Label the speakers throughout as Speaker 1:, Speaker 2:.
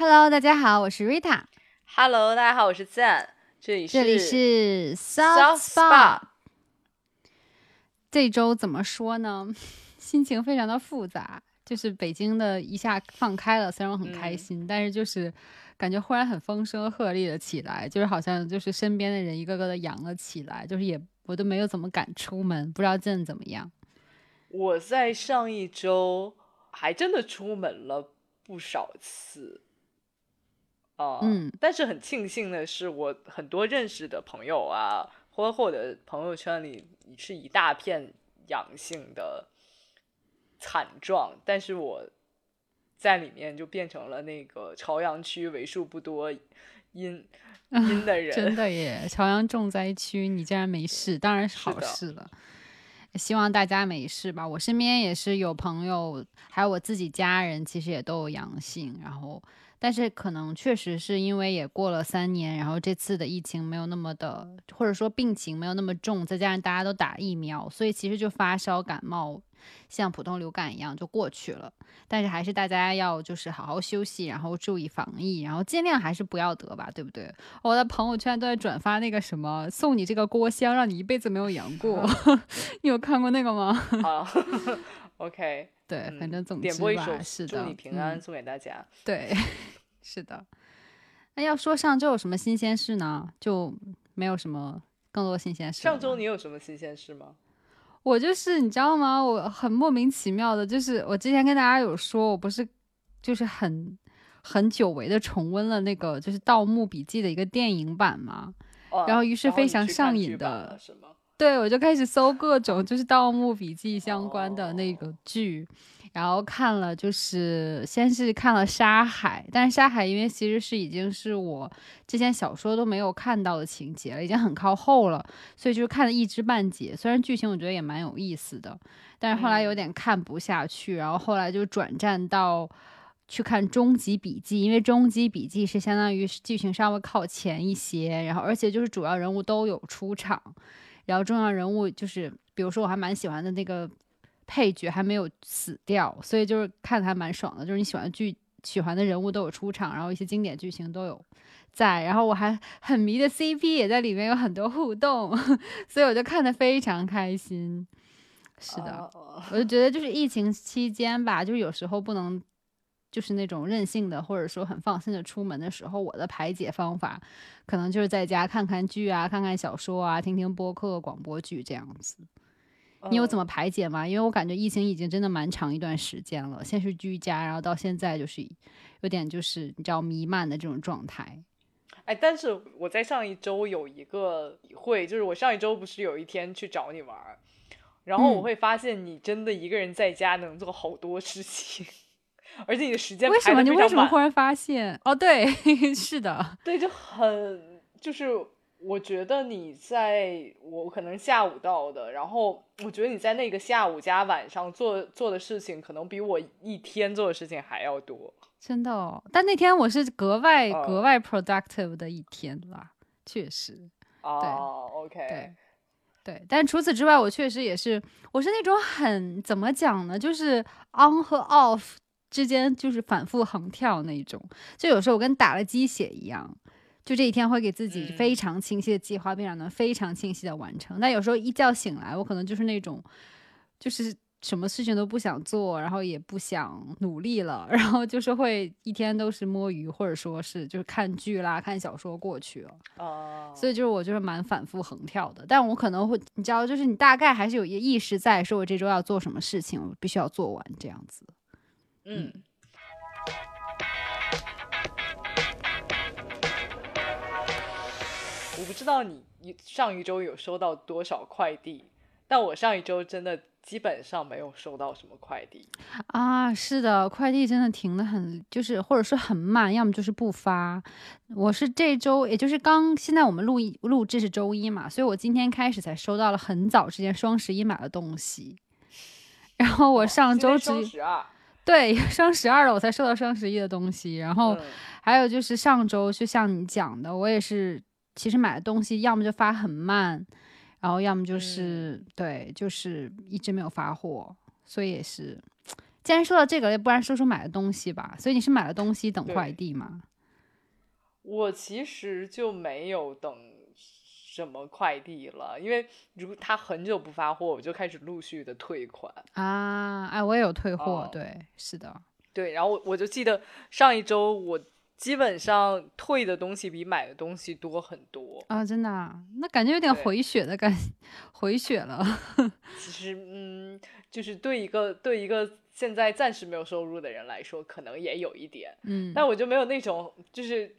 Speaker 1: Hello，大家好，我是 Rita。
Speaker 2: Hello，大家好，我是赞，这里是
Speaker 1: 这里是
Speaker 2: Soft Spot。
Speaker 1: 这周怎么说呢？心情非常的复杂，就是北京的一下放开了，虽然我很开
Speaker 2: 嗯
Speaker 1: 心，但是就是感觉忽然很风声鹤唳了起来，就是好像就是身边的人一个个的阳了起来，就是也我都没有怎么敢出门，不知道 Zen 怎么样。
Speaker 2: 我在上一周还真的出门了不少次，啊、
Speaker 1: 嗯
Speaker 2: 但是很庆幸的是，我很多认识的朋友啊，或或者朋友圈里是一大片阳性的惨状，但是我在里面就变成了那个朝阳区为数不多阴 阴的人，
Speaker 1: 真的耶，朝阳重灾区，你竟然没事，当然是好事了。希望大家没事吧。我身边也是有朋友，还有我自己家人，其实也都有阳性。然后，但是可能确实是因为也过了三年，然后这次的疫情没有那么的，或者说病情没有那么重，再加上大家都打疫苗，所以其实就发烧感冒，像普通流感一样就过去了。但是还是大家要就是好好休息，然后注意防疫，然后尽量还是不要得吧，对不对？我的朋友圈都在转发那个什么送你这个锅香，让你一辈子没有阳过。你有看过那个吗？
Speaker 2: 啊 ，OK，
Speaker 1: 对，
Speaker 2: 嗯
Speaker 1: 反正总之
Speaker 2: 点播一首
Speaker 1: 吧，是的，
Speaker 2: 祝你平安
Speaker 1: 嗯
Speaker 2: 送给大家。
Speaker 1: 对，是的。那要说上周有什么新鲜事呢？就没有什么更多新鲜事。
Speaker 2: 上周你有什么新鲜事吗？
Speaker 1: 我就是你知道吗？我很莫名其妙的，就是我之前跟大家有说，我不是就是很很久违的重温了那个就是《盗墓笔记》的一个电影版嘛。
Speaker 2: 哦
Speaker 1: 然后于是非常上瘾的？对，我就开始搜各种就是《盗墓笔记》相关的那个剧，然后看了，就是先是看了《沙海》，但是《沙海》因为其实是已经是我之前小说都没有看到的情节了，已经很靠后了，所以就是看了一知半解。虽然剧情我觉得也蛮有意思的，但是后来有
Speaker 2: 嗯
Speaker 1: 点看不下去，然后后来就转战到。去看《终极笔记》，因为《终极笔记》是相当于剧情稍微靠前一些，然后而且就是主要人物都有出场，然后重要人物就是，比如说我还蛮喜欢的那个配角还没有死掉，所以就是看的还蛮爽的。就是你喜欢的剧、喜欢的人物都有出场，然后一些经典剧情都有在，然后我还很迷的 CP 也在里面有很多互动，所以我就看得非常开心。是的，
Speaker 2: 哦
Speaker 1: 我就觉得就是疫情期间吧，就是有时候不能。就是那种任性的，或者说很放心的出门的时候，我的排解方法可能就是在家看看剧啊，看看小说啊，听听播客、广播剧这样子。你有怎么
Speaker 2: 嗯
Speaker 1: 排解吗？因为我感觉疫情已经真的蛮长一段时间了，先是居家，然后到现在就是有点就是你知道弥漫的这种状态。
Speaker 2: 哎，但是我在上一周有一个体会，就是我上一周不是有一天去找你玩儿，然后我
Speaker 1: 嗯
Speaker 2: 会发现你真的一个人在家能做好多事情，而且你的时间
Speaker 1: 为什么你为什么忽然发现？哦，对，是的，
Speaker 2: 对，就很就是，我觉得你在我可能下午到的，然后我觉得你在那个下午加晚上做做的事情，可能比我一天做的事情还要多。
Speaker 1: 真的哦。但那天我是格外、
Speaker 2: 哦
Speaker 1: 格外 productive 的一天啦，确实。
Speaker 2: 哦，OK，
Speaker 1: 对对，但除此之外，我确实也是，我是那种很怎么讲呢，就是 on 和 off 之间就是反复横跳那种，就有时候我跟打了鸡血一样，就这一天会给自己非
Speaker 2: 嗯
Speaker 1: 常清晰的计划，并且能非常清晰的完成。但有时候一觉醒来，我可能就是那种，就是。什么事情都不想做，然后也不想努力了，然后就是会一天都是摸鱼，或者说是就是看剧啦、看小说过去了。
Speaker 2: 哦，
Speaker 1: 所以就是我就是蛮反复横跳的，但我可能会，你知道，就是你大概还是有一个意识在，说我这周要做什么事情，我必须要做完这样子。
Speaker 2: 嗯。我不知道你一上一周有收到多少快递，但我上一周真的基本上没有收到什么快递。
Speaker 1: 啊，是的，快递真的停的很，就是或者说很慢，要么就是不发。我是这周，也就是刚现在我们录一录制是周一嘛，所以我今天开始才收到了很早之前双十一买的东西，然后我
Speaker 2: 哦
Speaker 1: 上周只
Speaker 2: 双十二，
Speaker 1: 对 双十二了，我才收到双十一的东西，然后。
Speaker 2: 嗯
Speaker 1: 还有就是上周，就像你讲的，我也是，其实买的东西要么就发很慢，然后要么就是、对，就是一直没有发货，所以也是既然说到这个，要不然说说买的东西吧。所以你是买了东西等快递吗？
Speaker 2: 我其实就没有等什么快递了，因为如果他很久不发货，我就开始陆续的退款。
Speaker 1: 啊，哎，我也有退货，
Speaker 2: 哦
Speaker 1: 对，是的，
Speaker 2: 对，然后我我就记得上一周我基本上退的东西比买的东西多很多。
Speaker 1: 啊，真的啊，那感觉有点回血的感，回血了。
Speaker 2: 其实，嗯，就是对一个对一个现在暂时没有收入的人来说，可能也有一点，
Speaker 1: 嗯，
Speaker 2: 但我就没有那种就是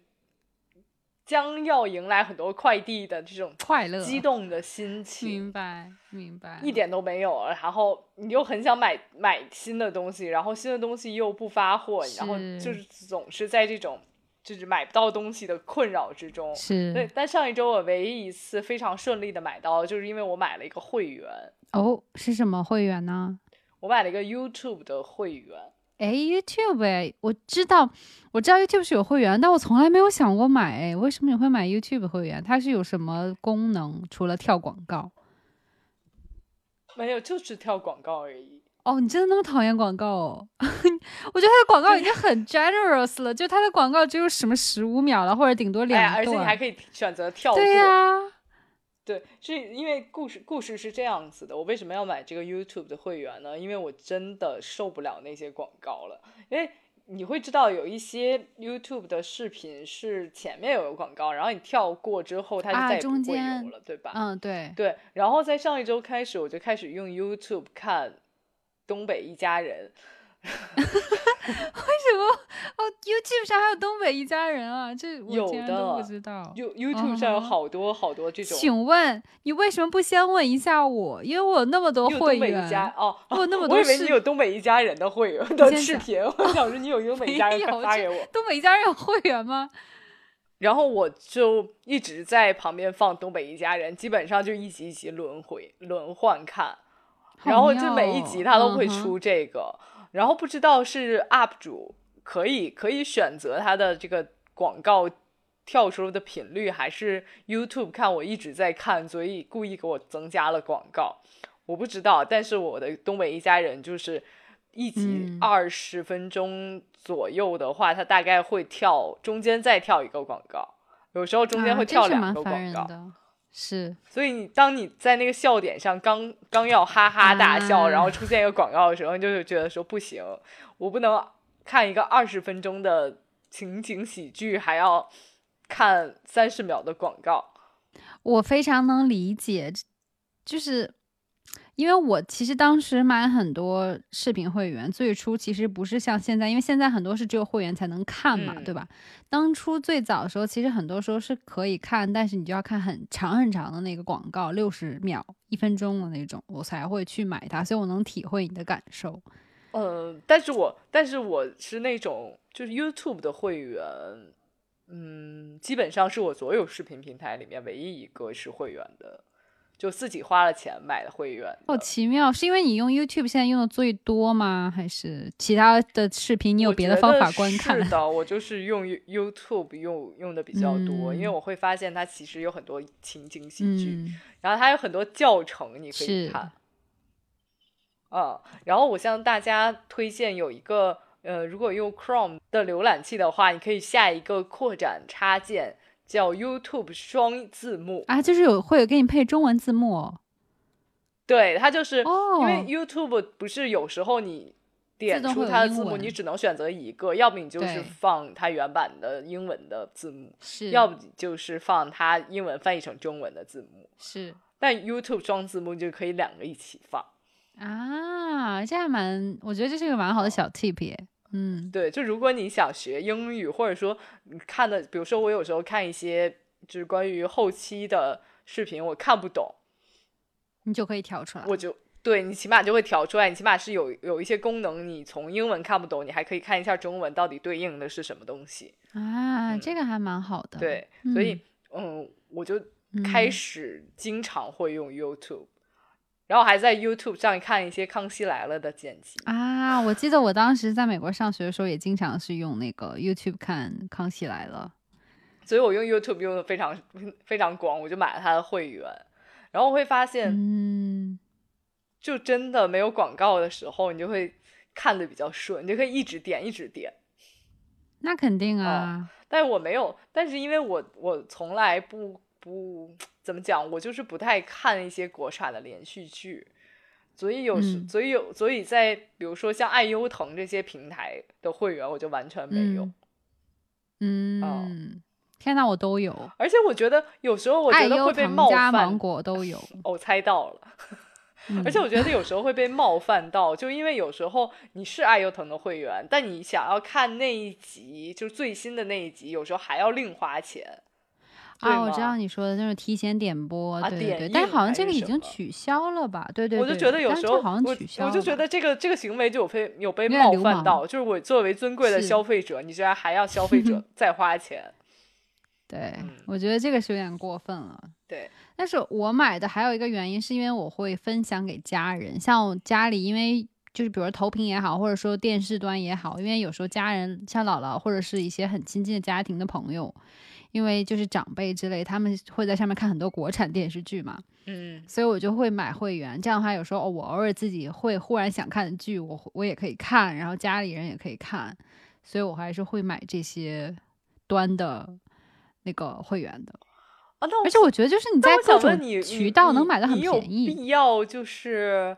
Speaker 2: 将要迎来很多快递的这种
Speaker 1: 快乐，
Speaker 2: 激动的心情。
Speaker 1: 明白，明白，
Speaker 2: 一点都没有，然后你又很想买买新的东西，然后新的东西又不发货，然后就是总是在这种就是买不到东西的困扰之中。
Speaker 1: 是
Speaker 2: 对，但上一周我唯一一次非常顺利的买到，就是因为我买了一个会员，
Speaker 1: 哦，是什么会员呢？
Speaker 2: 我买了一个 YouTube 的会员。
Speaker 1: 哎，YouTube 哎，我知道，我知道 YouTube 是有会员，但我从来没有想过买哎，为什么你会买 YouTube 会员？它是有什么功能？除了跳广告？
Speaker 2: 没有，就是跳广告而已。
Speaker 1: 哦，你真的那么讨厌广告哦？我觉得它的广告已经很 generous 了，就它的广告只有什么十五秒了，或者顶多
Speaker 2: 哎
Speaker 1: 两
Speaker 2: 哎，而且你还。可以选择跳过。
Speaker 1: 对呀、
Speaker 2: 对，是因为故事故事是这样子的。我为什么要买这个 YouTube 的会员呢？因为我真的受不了那些广告了。因为你会知道有一些 YouTube 的视频是前面有个广告，然后你跳过之后，它就
Speaker 1: 啊
Speaker 2: 再也不会
Speaker 1: 中间
Speaker 2: 有了，对吧？
Speaker 1: 嗯，对，
Speaker 2: 对。然后在上一周开始，我就开始用 YouTube 看《东北一家人》。
Speaker 1: 为什么？哦，YouTube 上还有东北一家人啊，这我
Speaker 2: 有
Speaker 1: 竟然都不知道。
Speaker 2: You YouTube 上有
Speaker 1: 嗯
Speaker 2: 好多好多这种。
Speaker 1: 请问你为什么不先问一下我？因为我有那么多会
Speaker 2: 东北一家
Speaker 1: 员，
Speaker 2: 哦，
Speaker 1: 我有那么多我
Speaker 2: 以为你有东北一家人的会员的视频，我想说你有 东北一家人发给我。
Speaker 1: 东北一家人有会员吗？
Speaker 2: 然后我就一直在旁边放《东北一家人》，基本上就一集一集轮回轮换看，然后就每一集他都会出这个，然后不知道是 UP 主可以可以选择它的这个广告跳出的频率，还是 YouTube 看我一直在看，所以故意给我增加了广告，我不知道，但是我的《东北一家人》就是。一集
Speaker 1: 嗯
Speaker 2: 二十分钟左右的话，它大概会跳中间再跳一个广告，有时候中间
Speaker 1: 啊
Speaker 2: 会跳两个广告。
Speaker 1: 是
Speaker 2: 所以你当你在那个笑点上刚刚要哈哈大笑，
Speaker 1: 啊
Speaker 2: 然后出现一个广告的时候，你就会觉得说不行，我不能看一个二十分钟的情景喜剧，还要看三十秒的广告。
Speaker 1: 我非常能理解，就是因为我其实当时买很多视频会员，最初其实不是像现在，因为现在很多是只有会员才能看嘛，
Speaker 2: 嗯
Speaker 1: 对吧？当初最早的时候，其实很多时候是可以看，但是你就要看很长很长的那个广告，六十秒、一分钟的那种，我才会去买它，所以我能体会你的感受。
Speaker 2: 嗯，但是我但是我是那种就是 YouTube 的会员，嗯，基本上是我所有视频平台里面唯一一个是会员的，就自己花了钱买的会员
Speaker 1: 好。奇妙，是因为你用 YouTube 现在用的最多吗？还是其他的视频你有别的方法观看？
Speaker 2: 是的，我就是用 You- YouTube 用用的比较多，因为
Speaker 1: 嗯
Speaker 2: 我会发现它其实有很多情景喜剧，
Speaker 1: 嗯，
Speaker 2: 然后它有很多教程你可以看。嗯，然后我向大家推荐有一个，呃，如果用 Chrome 的浏览器的话，你可以下一个扩展插件，叫 YouTube 双字幕。
Speaker 1: 啊，就是有会有给你配中文字幕哦。
Speaker 2: 对，它就是、
Speaker 1: 哦
Speaker 2: 因为 YouTube 不是有时候你点出它的字幕，你只能选择一个，要不你就是放它原版的英文的字幕，
Speaker 1: 是，
Speaker 2: 要不就是放它英文翻译成中文的字幕。
Speaker 1: 是
Speaker 2: 但 YouTube 双字幕就可以两个一起放。
Speaker 1: 啊，这还蛮，我觉得这是个蛮好的小 tip 耶。嗯，
Speaker 2: 对，就如果你想学英语，或者说你看的，比如说我有时候看一些就是关于后期的视频，我看不懂，
Speaker 1: 你就可以调出来。
Speaker 2: 我就对你起码就会调出来，你起码是有有一些功能，你从英文看不懂，你还可以看一下中文到底对应的是什么东西。
Speaker 1: 啊，这个还蛮好的。
Speaker 2: 对，所以嗯，我就
Speaker 1: 嗯
Speaker 2: 开始经常会用 YouTube，、然后还在 YouTube 上看一些《康熙来了》的剪辑。
Speaker 1: 啊，我记得我当时在美国上学的时候，也经常是用那个 YouTube 看《康熙来了
Speaker 2: 所以我用 YouTube 用的非常非常广，我就买了它的会员，然后我会发》。现，
Speaker 1: 嗯，
Speaker 2: 就真的没有广告的时候，你就会看的比较顺，你就可以一直点一直点。
Speaker 1: 那肯定啊，
Speaker 2: 但是我没有，但是因为我我从来不不怎么讲，我就是不太看一些国产的连续剧，所以有时所以有所以在比如说像爱优腾这些平台的会员，我就完全没有。
Speaker 1: 嗯，天哪，我都有，
Speaker 2: 而且我觉得有时候我觉得会被冒犯，
Speaker 1: 芒果都有，
Speaker 2: 我猜到了。而且我觉得有时候会被冒犯到，就因为有时候你是爱优腾的会员，但你想要看那一集，就是最新的那一集，有时候还要另花钱。
Speaker 1: 啊，我知道你说的就是提前点播，对对对，但好像这个已经取消了吧？对对，
Speaker 2: 我就觉得有时候
Speaker 1: 好像取消
Speaker 2: 我就觉得这个这个行为就有被有被冒犯到，就是我作为尊贵的消费者，你居然还要消费者 再花钱。
Speaker 1: 对，我觉得这个是有点过分了。
Speaker 2: 对。
Speaker 1: 但是我买的还有一个原因，是因为我会分享给家人，像我家里，因为就是比如投屏也好，或者说电视端也好，因为有时候家人像姥姥或者是一些很亲近的家庭的朋友，因为就是长辈之类，他们会在上面看很多国产电视剧嘛，
Speaker 2: 嗯，
Speaker 1: 所以我就会买会员，这样的话有时候我偶尔自己会忽然想看的剧，我我也可以看，然后家里人也可以看，所以我还是会买这些端的那个会员的。
Speaker 2: 啊，
Speaker 1: 而且我觉得就是你在各种渠道能买的很便宜，
Speaker 2: 必要就是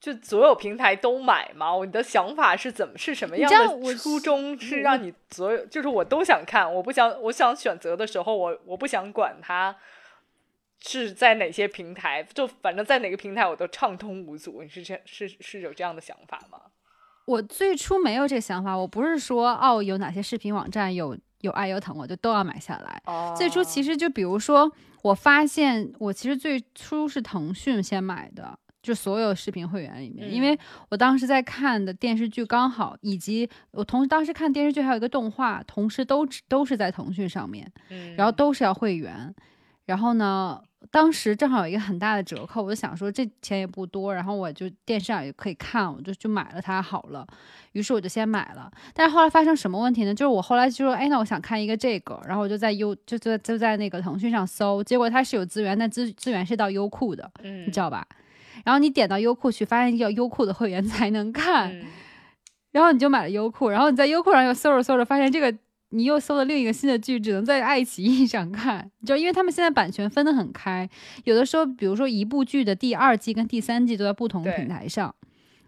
Speaker 2: 就所有平台都买吗？你的想法是怎么是什么样的初衷？是让你所有就是我都想看，我不想我想选择的时候，我我不想管它是在哪些平台，就反正在哪个平台我都畅通无阻。你是这是是有这样的想法吗？
Speaker 1: 我最初没有这个想法，我不是说哦有哪些视频网站有。有爱优腾，我就都要买下来。最初其实就比如说，我发现我其实最初是腾讯先买的，就所有视频会员里面，因为我当时在看的电视剧刚好，以及我同时当时看电视剧还有一个动画，同时都都是在腾讯上面，然后都是要会员，然后呢。当时正好有一个很大的折扣，我就想说这钱也不多，然后我就电视上也可以看，我就就买了它好了。于是我就先买了，但是后来发生什么问题呢？就是我后来就说，哎，那我想看一个这个，然后我就在优就在就在那个腾讯上搜，结果它是有资源，但资资源是到优酷的，你知道吧？然后你点到优酷去，发现要优酷的会员才能看，然后你就买了优酷，然后你在优酷上又搜着搜着，发现这个。你又搜了另一个新的剧，只能在爱奇艺上看，就因为他们现在版权分得很开，有的时候，比如说一部剧的第二季跟第三季都在不同平台上，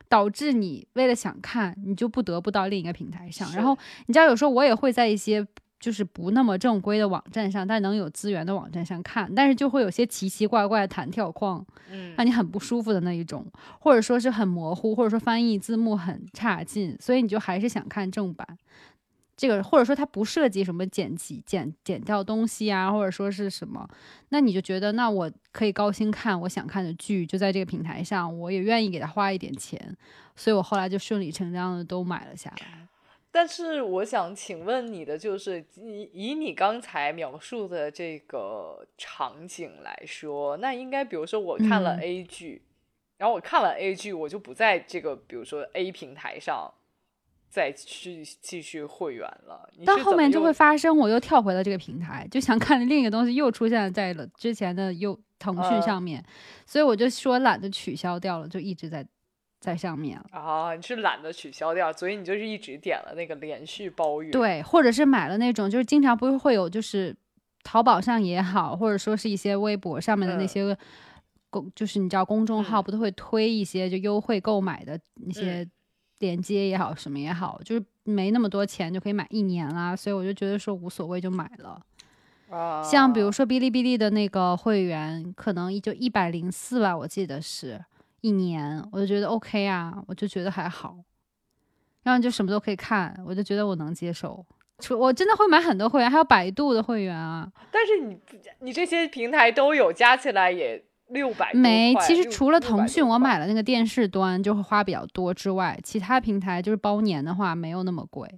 Speaker 1: 导致你为了想看，你就不得不到另一个平台上。然后你知道，有时候我也会在一些就是不那么正规的网站上，但能有资源的网站上看，但是就会有些奇奇怪怪的弹跳框，
Speaker 2: 嗯，
Speaker 1: 让你很不舒服的那一种，或者说是很模糊，或者说翻译字幕很差劲，所以你就还是想看正版。这个或者说它不涉及什么剪辑、剪剪掉东西啊，或者说是什么，那你就觉得那我可以高薪看我想看的剧，就在这个平台上，我也愿意给他花一点钱，所以我后来就顺理成章的都买了下来。
Speaker 2: 但是我想请问你的就是，以以你刚才描述的这个场景来说，那应该比如说我看了 A 剧，然后我看完 A 剧，我就不在这个比如说 A 平台上。再去继续会员了，
Speaker 1: 但后面就会发生，我又跳回了这个平台，就想看另一个东西，又出现在了之前的又腾讯上面，所以我就说懒得取消掉了，就一直在在上面了。
Speaker 2: 啊，你是懒得取消掉，所以你就是一直点了那个连续包月，
Speaker 1: 对，或者是买了那种，就是经常不是会有，就是淘宝上也好，或者说是一些微博上面的那些公，就是你知道公众号不都会推一些就优惠购买的那些。链接也好，什么也好，就是没那么多钱就可以买一年啦，所以我就觉得说无所谓就买了。
Speaker 2: 啊，
Speaker 1: 像比如说哔哩哔哩的那个会员，可能也就一百零四吧，我记得是一年，我就觉得 OK 啊，我就觉得还好，然后就什么都可以看，我就觉得我能接受。我真的会买很多会员，还有百度的会员啊。
Speaker 2: 但是你你这些平台都有，加起来也。六百
Speaker 1: 没，其实除了腾讯，我买了那个电视端就会花比较多之外，其他平台就是包年的话没有那么贵，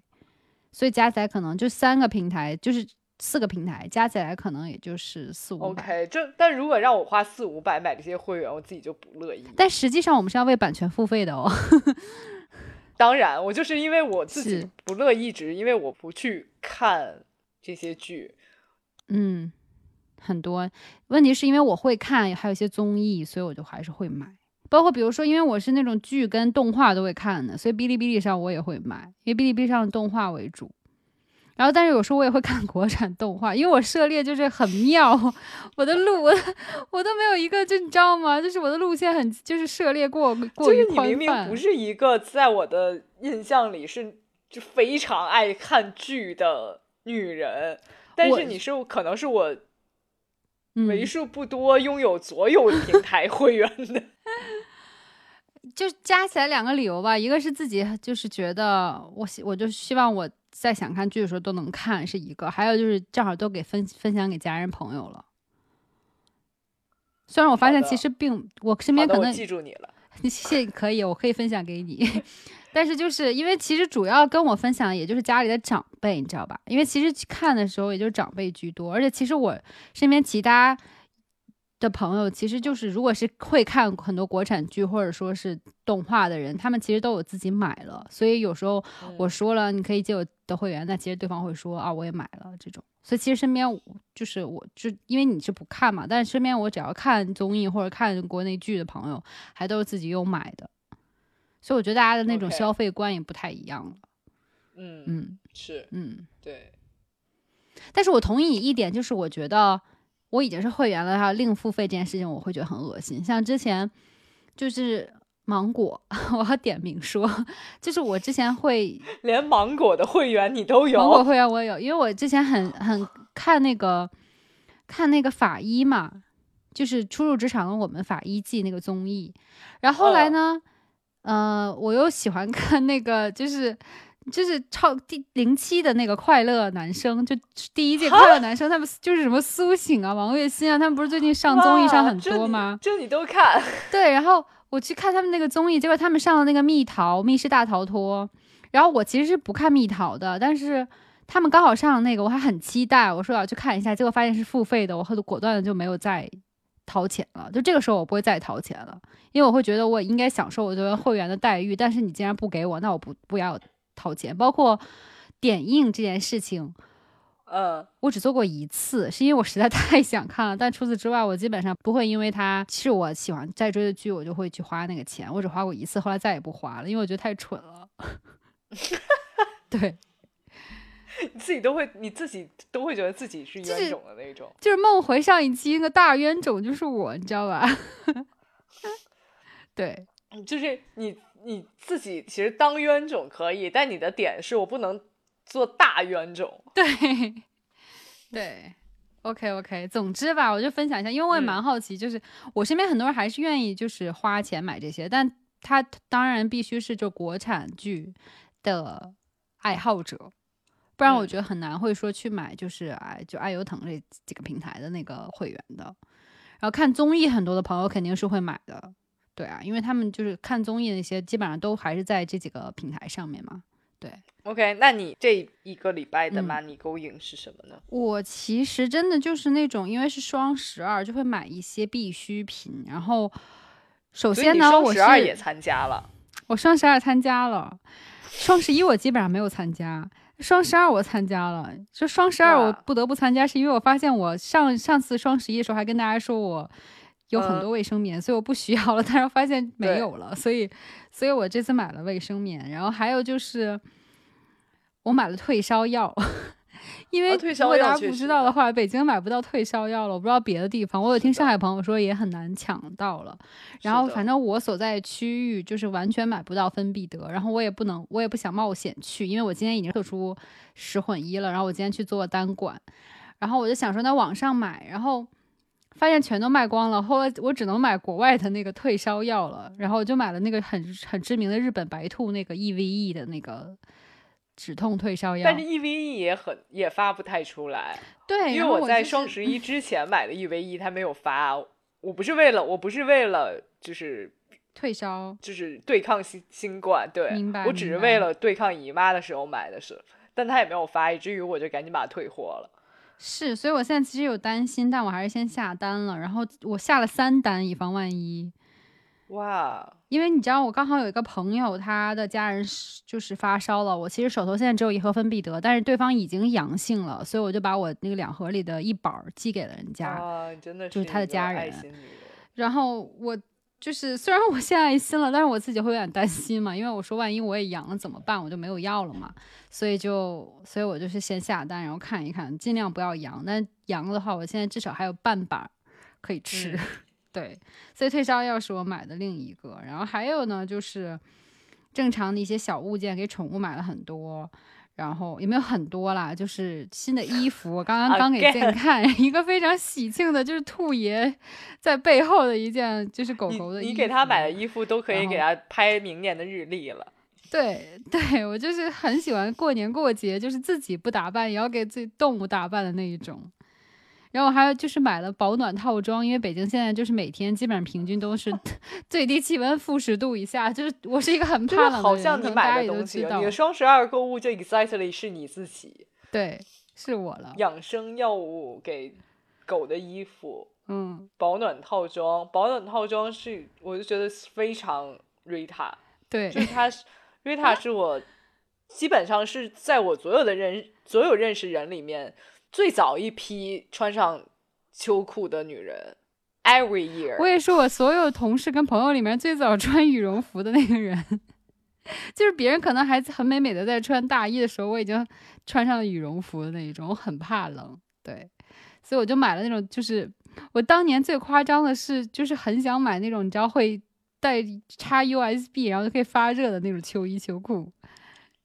Speaker 1: 所以加起来可能就三个平台，就是四个平台加起来可能也就是四五
Speaker 2: 百。OK，就但如果让我花四五百买这些会员，我自己就不乐意。
Speaker 1: 但实际上我们是要为版权付费的哦。
Speaker 2: 当然，我就是因为我自己不乐意，只是因为我不去看这些剧。
Speaker 1: 嗯。很多问题是因为我会看，还有一些综艺，所以我就还是会买。包括比如说，因为我是那种剧跟动画都会看的，所以哔哩哔哩上我也会买，因为哔哩哔哩上动画为主。然后，但是有时候我也会看国产动画，因为我涉猎就是很妙，我的路我我都没有一个，就你知道吗？就是我的路线很就是涉猎过过于宽
Speaker 2: 泛。你明明不是一个在我的印象里是就非常爱看剧的女人，但是你是可能是我为数不多拥有所有平台会员的。
Speaker 1: 就加起来两个理由吧，一个是自己就是觉得我我就希望我。在想看剧的时候都能看是一个，还有就是正好都给分分享给家人朋友了。虽然我发现其实并我身边可能
Speaker 2: 记住你了，
Speaker 1: 谢谢可以，我可以分享给你。但是就是因为其实主要跟我分享也就是家里的长辈，你知道吧？因为其实看的时候也就是长辈居多，而且其实我身边其他。的朋友其实就是，如果是会看很多国产剧或者说是动画的人，他们其实都有自己买了。所以有时候我说了你可以借我的会员，那其实对方会说啊我也买了这种。所以其实身边就是我就因为你是不看嘛，但是身边我只要看综艺或者看国内剧的朋友，还都是自己有买的。所以我觉得大家的那种消费观也不太一样了。
Speaker 2: 嗯嗯是
Speaker 1: 嗯
Speaker 2: 对。
Speaker 1: 但是我同意一点，就是我觉得。我已经是会员了，还要另付费这件事情，我会觉得很恶心。像之前就是芒果，我要点名说，就是我之前会
Speaker 2: 连芒果的会员你都有，
Speaker 1: 芒果会员我有，因为我之前很很看那个看那个法医嘛，就是初入职场的我们法医季那个综艺，然后后来呢，呃，我又喜欢看那个就是。就是超第零七的那个快乐男生，就第一届快乐男生，他们就是什么苏醒啊、王栎鑫啊，他们不是最近上综艺上很多吗？
Speaker 2: 这你都看？
Speaker 1: 对，然后我去看他们那个综艺，结果他们上了那个蜜桃密室大逃脱，然后我其实是不看蜜桃的，但是他们刚好上了那个，我还很期待，我说要去看一下，结果发现是付费的，我后果断的就没有再掏钱了。就这个时候我不会再掏钱了，因为我会觉得我应该享受我作为会员的待遇，但是你既然不给我，那我不不要。掏钱，包括点映这件事情，
Speaker 2: 呃，
Speaker 1: 我只做过一次，是因为我实在 太想看了。但除此之外，我基本上不会因为它是我喜欢在追的剧，我就会去花那个钱。我只花过一次，后来再也不花了，因为我觉得太蠢了。对，
Speaker 2: 你自己都会，你自己都会觉得自己是冤种的那种。
Speaker 1: 就是梦回上一期那个大冤种就是我，你知道吧？对，
Speaker 2: 就是你。你自己其实当冤种可以，但你的点是我不能做大冤种。
Speaker 1: 对，对，OK OK。总之吧，我就分享一下，因为我也蛮好奇，就是我身边很多人还是愿意就是花钱买这些，但他当然必须是就国产剧的爱好者，不然我觉得很难会说去买就是哎就爱优腾这几个平台的那个会员的。然后看综艺，很多的朋友肯定是会买的。对啊，因为他们就是看综艺那些，基本上都还是在这几个平台上面嘛。对
Speaker 2: ，OK，那你这一个礼拜的 money going 是什么呢？
Speaker 1: 我其实真的就是那种，因为是双十二，就会买一些必需品。然后，首先呢，我
Speaker 2: 双十二也参加了。
Speaker 1: 我双十二参加了，双十一我基本上没有参加，双十二我参加了。就双十二我不得不参加，是因为我发现我上上次双十一的时候还跟大家说我。有很多卫生棉，所以我不需要了。但是发现没有了，所以，所以我这次买了卫生棉。然后还有就是，我买了退烧药，因为如果大家不知道的话，北京买不到退烧药了。我不知道别的地方，我有听上海朋友说也很难抢到了。然后反正我所在区域就是完全买不到芬必得。然后我也不能，我也不想冒险去，因为我今天已经测出十混一了。然后我今天去做单管，然后我就想说在网上买，然后。发现全都卖光了，后来我只能买国外的那个退烧药了，然后我就买了那个很很知名的日本白兔那个 EVE 的那个止痛退烧药。
Speaker 2: 但是 EVE 也很也发不太出来，
Speaker 1: 对，
Speaker 2: 因为我在双十一之前买的 EVE 它没有发，我不是为了我不是为了就是
Speaker 1: 退烧，
Speaker 2: 就是对抗新新冠，对，
Speaker 1: 明白，
Speaker 2: 我只是为了对抗姨妈的时候买的是，但它也没有发，以至于我就赶紧把它退货了。
Speaker 1: 是，所以我现在其实有担心，但我还是先下单了。然后我下了三单，以防万一。
Speaker 2: 哇！
Speaker 1: 因为你知道，我刚好有一个朋友，他的家人就是发烧了。我其实手头现在只有一盒芬必得，但是对方已经阳性了，所以我就把我那个两盒里的一包寄给了人家。
Speaker 2: 啊，真的
Speaker 1: 就是他的家人。然后我就是虽然我现在心了，但是我自己会有点担心嘛，因为我说万一我也阳了怎么办，我就没有药了嘛，所以就所以我就是先下单，然后看一看，尽量不要阳。但阳的话，我现在至少还有半板可以吃。对，所以退烧药是我买的另一个，然后还有呢，就是正常的一些小物件，给宠物买了很多。然后也没有很多啦，就是新的衣服，我刚刚刚给健看 一个非常喜庆的，就是兔爷在背后的一件，就是狗狗的。
Speaker 2: 你给他买的衣服都可以给他拍明年的日历了。
Speaker 1: 对 对，我就是很喜欢过年过节，就是自己不打扮也要给自己动物打扮的那一种。然后还有就是买了保暖套装，因为北京现在就是每天基本上平均都是 最低气温负十度以下，就是我是一个很怕冷的人。
Speaker 2: 好像你买的东西，你的双十二购物就 exactly 是你自己。
Speaker 1: 对，是我了。
Speaker 2: 养生药物给狗的衣服，
Speaker 1: 嗯，
Speaker 2: 保暖套装，保暖套装是我就觉得非常 Rita，
Speaker 1: 对，
Speaker 2: 就是他 Rita 是我基本上是在我所有的认所有认识人里面。最早一批穿上秋裤的女人，every year。
Speaker 1: 我也是我所有同事跟朋友里面最早穿羽绒服的那个人，就是别人可能还很美美的在穿大衣的时候，我已经穿上了羽绒服的那一种。我很怕冷，对，所以我就买了那种，就是我当年最夸张的是，就是很想买那种你知道会带插 USB 然后就可以发热的那种秋衣秋裤，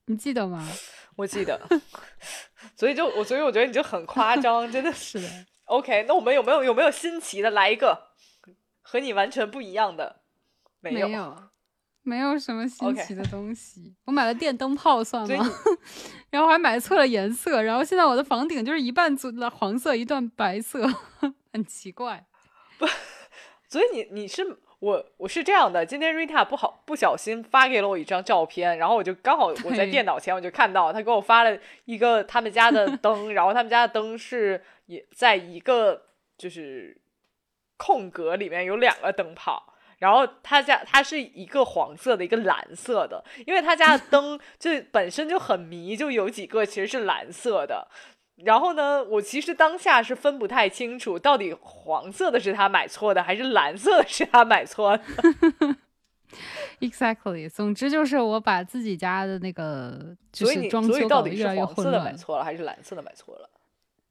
Speaker 1: 你记得吗？
Speaker 2: 我记得。所以就我，所以我觉得你就很夸张，真的
Speaker 1: 是的。
Speaker 2: OK，那我们有没有有没有新奇的来一个和你完全不一样的？
Speaker 1: 没有，没有什么新奇的东西。我买了电灯泡算吗？然后还买错了颜色，然后现在我的房顶就是一半组的黄色，一段白色，很奇怪。
Speaker 2: 不，所以你你是。我我是这样的，今天 Rita 不好不小心发给了我一张照片，然后我就刚好我在电脑前，我就看到他给我发了一个他们家的 灯，然后他们家的灯是也在一个就是空格里面有两个灯泡，然后他家它是一个黄色的，一个蓝色的，因为他家的灯就本身就很迷，就有几个其实是蓝色的。然后呢，我其实当下是分不太清楚，到底黄色的是他买错的，还是蓝色的是他买错的。
Speaker 1: Exactly，总之就是我把自己家的那个就是装
Speaker 2: 修
Speaker 1: 搞得越来越混乱。
Speaker 2: 买错了还是蓝色的买错了？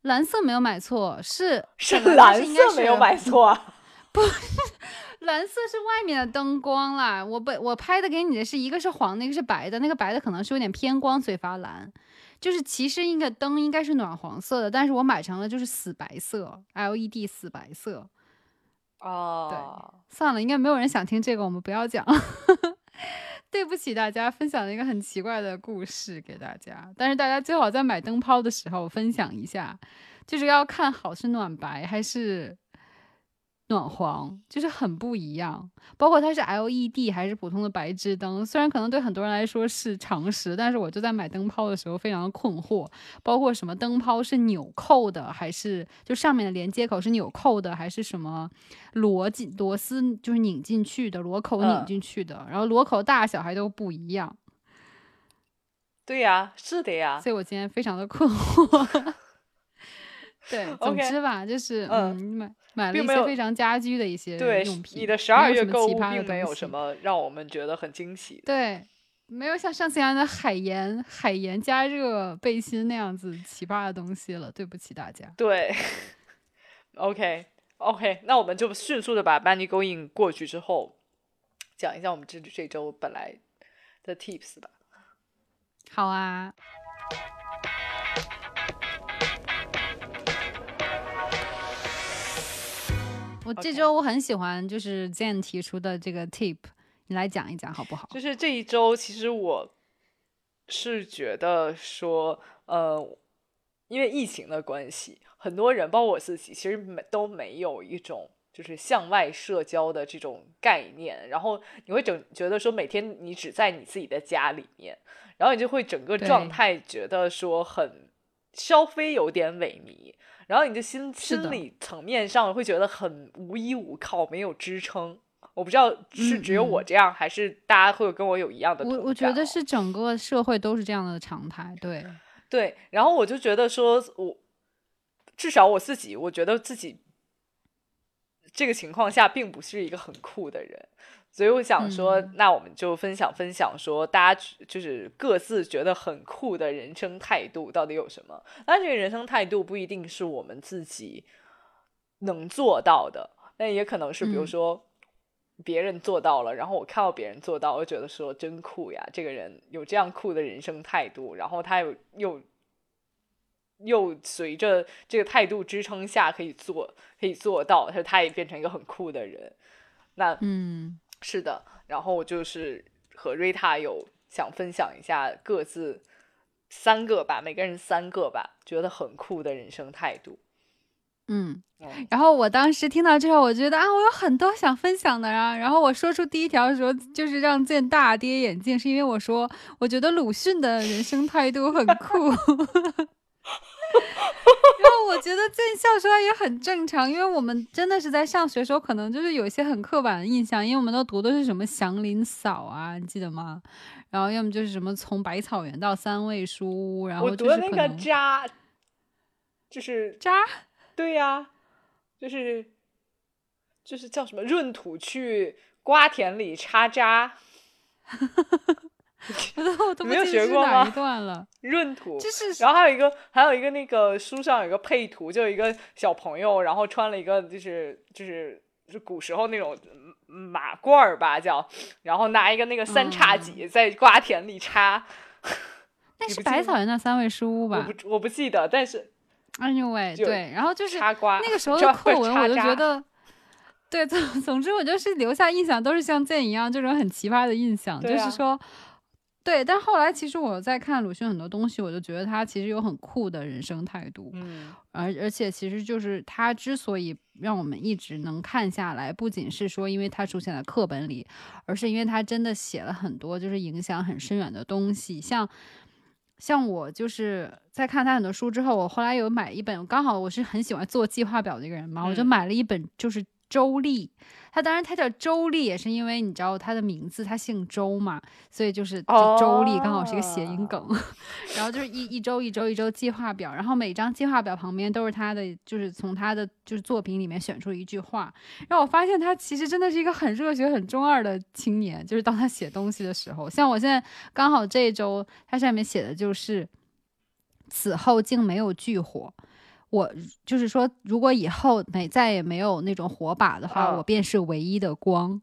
Speaker 1: 蓝色没有买错，是
Speaker 2: 是蓝色没有买错。
Speaker 1: 不是，蓝色是外面的灯光啦。我本我拍的给你的是一个是黄的，一个是白的。那个白的可能是有点偏光，所以发蓝。就是其实应该灯应该是暖黄色的，但是我买成了就是死白色，LED 死白色。
Speaker 2: 哦，
Speaker 1: 对，算了，应该没有人想听这个，我们不要讲。对不起大家，分享了一个很奇怪的故事给大家，但是大家最好在买灯泡的时候分享一下，就是要看好是暖白还是。暖黄就是很不一样，包括它是 LED 还是普通的白炽灯，虽然可能对很多人来说是常识，但是我就在买灯泡的时候非常的困惑，包括什么灯泡是纽扣的，还是就上面的连接口是纽扣的，还是什么螺进螺丝就是拧进去的，螺口拧进去的，然后螺口大小还都不一样。
Speaker 2: 对呀，是的呀，
Speaker 1: 所以我今天非常的困惑。对，总之吧，就是嗯，买。买了一些非常家居的一些用品。
Speaker 2: 你的十二月购物并没有什么让我们觉得很惊喜。
Speaker 1: 对，没有像上次一样的海盐海盐加热背心那样子奇葩的东西了。对不起大家。
Speaker 2: 对，OK OK，那我们就迅速的把 Money Going 过去之后，讲一下我们这这周本来的 Tips 吧。
Speaker 1: 好啊。我这周我很喜欢，就是 Zen 提出的这个 tip，你来讲一讲好不好？
Speaker 2: 就是这一周，其实我是觉得说，呃，因为疫情的关系，很多人，包括我自己，其实没都没有一种就是向外社交的这种概念，然后你会整觉得说，每天你只在你自己的家里面，然后你就会整个状态觉得说很稍微有点萎靡。然后你的心心理层面上会觉得很无依无靠，没有支撑。我不知道是只有我这样，还是大家会跟我有一样的。
Speaker 1: 我我觉得是整个社会都是这样的常态。对
Speaker 2: 对，然后我就觉得说，我至少我自己，我觉得自己这个情况下并不是一个很酷的人。所以我想说，那我们就分享分享，说大家就是各自觉得很酷的人生态度到底有什么？那这个人生态度不一定是我们自己能做到的，那也可能是比如说别人做到了，然后我看到别人做到，我觉得说真酷呀，这个人有这样酷的人生态度，然后他有又又随着这个态度支撑下可以做可以做到，他他也变成一个很酷的人。那
Speaker 1: 嗯。
Speaker 2: 是的，然后就是和瑞塔有想分享一下各自三个吧，每个人三个吧，觉得很酷的人生态度。
Speaker 1: 嗯，然后我当时听到之后，我觉得啊，我有很多想分享的啊。然后我说出第一条的时候，就是让剑大跌眼镜，是因为我说我觉得鲁迅的人生态度很酷。然后我觉得这笑出来也很正常，因为我们真的是在上学时候，可能就是有一些很刻板的印象，因为我们都读的是什么祥林嫂啊，你记得吗？然后要么就是什么从百草园到三味书屋，然后
Speaker 2: 我读的那个渣，就是
Speaker 1: 渣，
Speaker 2: 对呀，就是就是叫什么闰土去瓜田里插渣。
Speaker 1: 我都
Speaker 2: 没有学过吗？闰土，
Speaker 1: 就是，
Speaker 2: 然后还有一个，还有一个那个书上有一个配图，就有一个小朋友，然后穿了一个就是就是就古时候那种马褂儿吧，叫，然后拿一个那个三叉戟在瓜田里插。
Speaker 1: 那是百草园的三味书屋吧？
Speaker 2: 我不我不记得，但是
Speaker 1: ，anyway，对，然后就是那个时候 的课文，我就觉得，对，总总之我就是留下印象都是像剑一样这种很奇葩的印象，就是说。对，但后来其实我在看鲁迅很多东西，我就觉得他其实有很酷的人生态度，
Speaker 2: 嗯，
Speaker 1: 而而且其实就是他之所以让我们一直能看下来，不仅是说因为他出现在课本里，而是因为他真的写了很多就是影响很深远的东西，像像我就是在看他很多书之后，我后来有买一本，刚好我是很喜欢做计划表的一个人嘛，我就买了一本就是《周丽》。他当然，他叫周丽，也是因为你知道他的名字，他姓周嘛，所以就是周丽刚好是一个谐音梗。然后就是一一周一周一周计划表，然后每张计划表旁边都是他的，就是从他的就是作品里面选出一句话。然后我发现他其实真的是一个很热血、很中二的青年，就是当他写东西的时候，像我现在刚好这一周，他上面写的就是此后竟没有炬火。我就是说，如果以后没再也没有那种火把的话，我便是唯一的光。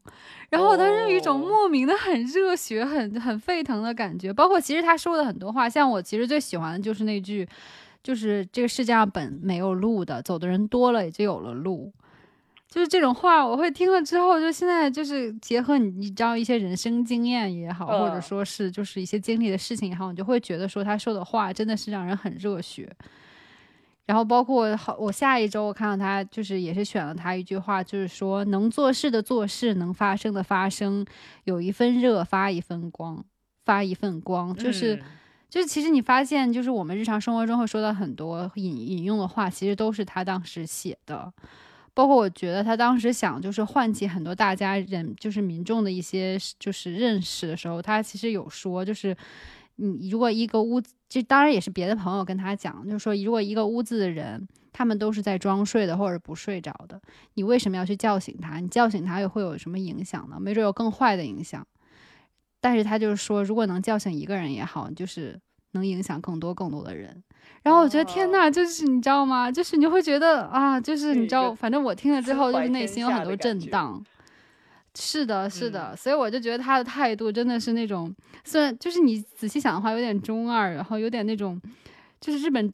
Speaker 1: 然后我当时有一种莫名的很热血、很很沸腾的感觉。包括其实他说的很多话，像我其实最喜欢的就是那句，就是这个世界上本没有路的，走的人多了也就有了路。就是这种话，我会听了之后，就现在就是结合你你知道一些人生经验也好，或者说是就是一些经历的事情也好，你就会觉得说他说的话真的是让人很热血。然后包括好，我下一周我看到他就是也是选了他一句话，就是说能做事的做事，能发声的发声，有一分热发一分光，发一份光，就是就是其实你发现，就是我们日常生活中会说到很多引引用的话，其实都是他当时写的。包括我觉得他当时想就是唤起很多大家人就是民众的一些就是认识的时候，他其实有说就是。你如果一个屋子，这当然也是别的朋友跟他讲，就是说，如果一个屋子的人，他们都是在装睡的或者不睡着的，你为什么要去叫醒他？你叫醒他又会有什么影响呢？没准有更坏的影响。但是他就是说，如果能叫醒一个人也好，就是能影响更多更多的人。然后我觉得天呐，就是你知道吗？就是你会觉得啊，就是你知道，反正我听了之后，就是内心有很多震荡。是的，是的，所以我就觉得他的态度真的是那种，虽然就是你仔细想的话，有点中二，然后有点那种，就是日本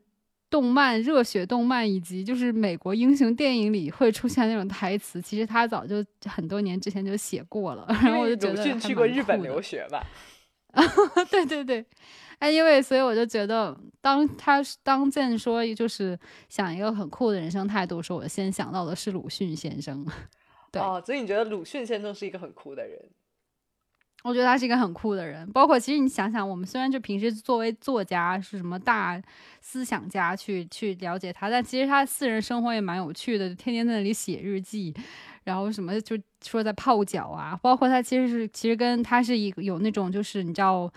Speaker 1: 动漫、热血动漫以及就是美国英雄电影里会出现那种台词，其实他早就很多年之前就写过了。然后我就觉得
Speaker 2: 鲁去过日本留学吧？
Speaker 1: 对对对，哎，因为所以我就觉得，当他当见说就是想一个很酷的人生态度，说我先想到的是鲁迅先生。
Speaker 2: 哦，所以你觉得鲁迅先生是一个很酷的人？
Speaker 1: 我觉得他是一个很酷的人。包括其实你想想，我们虽然就平时作为作家是什么大思想家去去了解他，但其实他私人生活也蛮有趣的，天天在那里写日记，然后什么就说在泡脚啊。包括他其实是其实跟他是一个有那种就是你知道。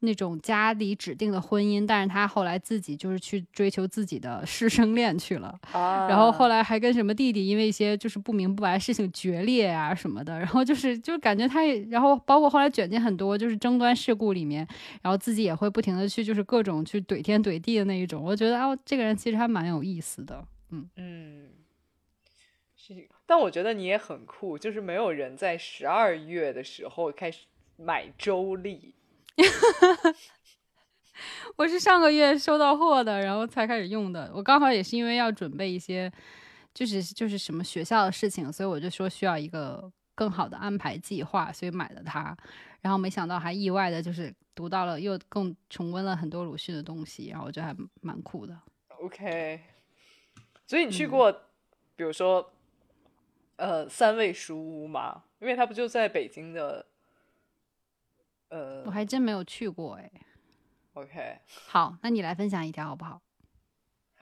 Speaker 1: 那种家里指定的婚姻，但是他后来自己就是去追求自己的师生恋去了，
Speaker 2: 啊，
Speaker 1: 然后后来还跟什么弟弟因为一些就是不明不白的事情决裂啊什么的，然后就是就是感觉他也，然后包括后来卷进很多就是争端事故里面，然后自己也会不停的去就是各种去怼天怼地的那一种，我觉得哦，这个人其实还蛮有意思的，嗯
Speaker 2: 嗯，是，但我觉得你也很酷，就是没有人在十二月的时候开始买周历。
Speaker 1: 我是上个月收到货的，然后才开始用的。我刚好也是因为要准备一些，就是就是什么学校的事情，所以我就说需要一个更好的安排计划，所以买的它。然后没想到还意外的就是读到了，又更重温了很多鲁迅的东西，然后我觉得还蛮酷的。
Speaker 2: OK，所以你去
Speaker 1: 嗯
Speaker 2: 过，比如说，呃，三味书屋吗？因为它不就在北京的，呃
Speaker 1: 我还真没有去过哎。
Speaker 2: ，OK，
Speaker 1: 好，那你来分享一条好不好？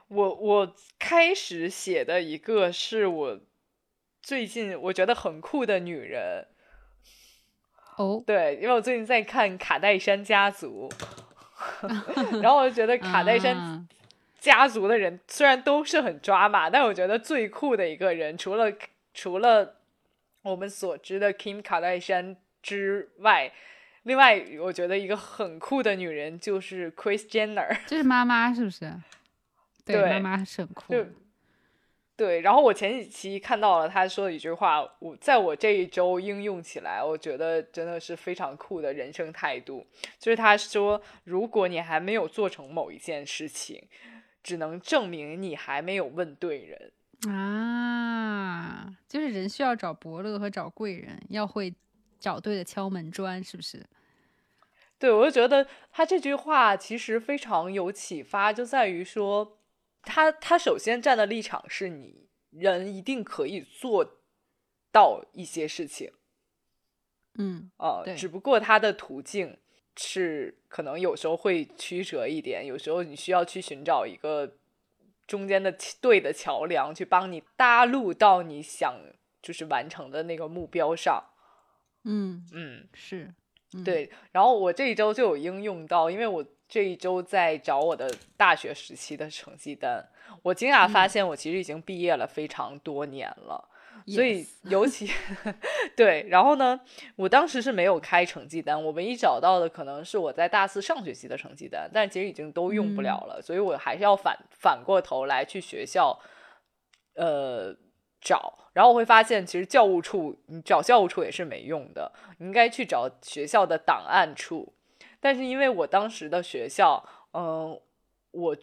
Speaker 2: 我我开始写的一个是我最近我觉得很酷的女人，
Speaker 1: 哦，
Speaker 2: 对，因为我最近在看《卡戴珊家族》，然后我就觉得卡戴珊
Speaker 1: 啊。
Speaker 2: 家族的人虽然都是很抓马，但我觉得最酷的一个人，除了除了我们所知的 Kim 卡戴珊之外，另外我觉得一个很酷的女人就是 Chris Jenner。
Speaker 1: 这是妈妈是不是？对，
Speaker 2: 对
Speaker 1: 妈妈是很酷。
Speaker 2: 对，然后我前几期看到了她说的一句话，我在我这一周应用起来，我觉得真的是非常酷的人生态度。就是她说，如果你还没有做成某一件事情，只能证明你还没有问对人。
Speaker 1: 啊，就是人需要找伯乐和找贵人，要会找对的敲门砖，是不是？
Speaker 2: 对，我就觉得他这句话其实非常有启发，就在于说，他他首先站的立场是你人一定可以做到一些事情，
Speaker 1: 嗯，
Speaker 2: 呃，只不过他的途径是可能有时候会曲折一点，有时候你需要去寻找一个中间的对的桥梁，去帮你搭路到你想就是完成的那个目标上。
Speaker 1: 嗯，
Speaker 2: 嗯，
Speaker 1: 是，嗯，
Speaker 2: 对。然后我这一周就有应用到，因为我这一周在找我的大学时期的成绩单，我惊讶发
Speaker 1: 嗯
Speaker 2: 现我其实已经毕业了非常多年了。所以尤其 对，然后呢，我当时是没有开成绩单，我唯一找到的可能是我在大四上学期的成绩单，但其实已经都用不了了，所以我还是要反反过头来去学校，呃找，然后我会发现其实教务处你找教务处也是没用的，你应该去找学校的档案处，但是因为我当时的学校，嗯、我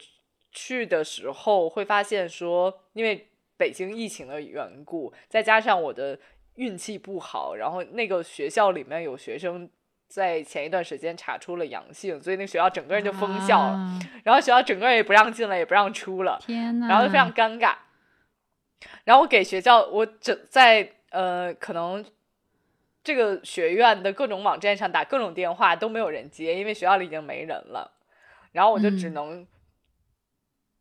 Speaker 2: 去的时候会发现说，因为北京疫情的缘故，再加上我的运气不好，然后那个学校里面有学生在前一段时间查出了阳性，所以那个学校整个人就封校了，
Speaker 1: 啊
Speaker 2: 然后学校整个人也不让进了，也不让出了，
Speaker 1: 天呐，
Speaker 2: 然后就非常尴尬。然后我给学校，我整在呃，可能这个学院的各种网站上打各种电话都没有人接，因为学校里已经没人了。然后我就只
Speaker 1: 嗯
Speaker 2: 能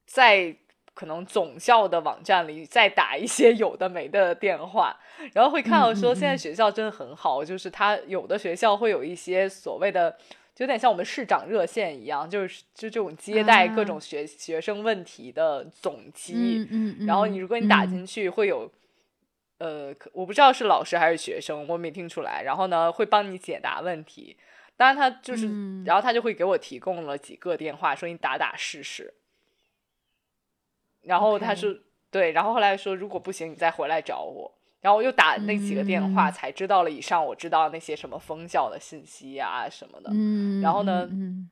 Speaker 2: 在可能总校的网站里再打一些有的没的电话，然后会看到说现在
Speaker 1: 嗯
Speaker 2: 学校真的很好，就是它有的学校会有一些所谓的。就有点像我们市长热线一样，就是就这种接待各
Speaker 1: 啊
Speaker 2: 种学、学生问题的总机，
Speaker 1: 嗯
Speaker 2: 然后你如果你打
Speaker 1: 嗯
Speaker 2: 进去会有，呃，我不知道是老师还是学生，我没听出来。然后呢，会帮你解答问题。当然他就是，
Speaker 1: 嗯
Speaker 2: 然后他就会给我提供了几个电话，说你打打试试。然后他说对，然后后来说如果不行，你再回来找我。然后我又打那几个电话，
Speaker 1: 嗯
Speaker 2: 才知道了以上我知道那些什么封校的信息啊什么的。
Speaker 1: 嗯，
Speaker 2: 然后呢
Speaker 1: 嗯，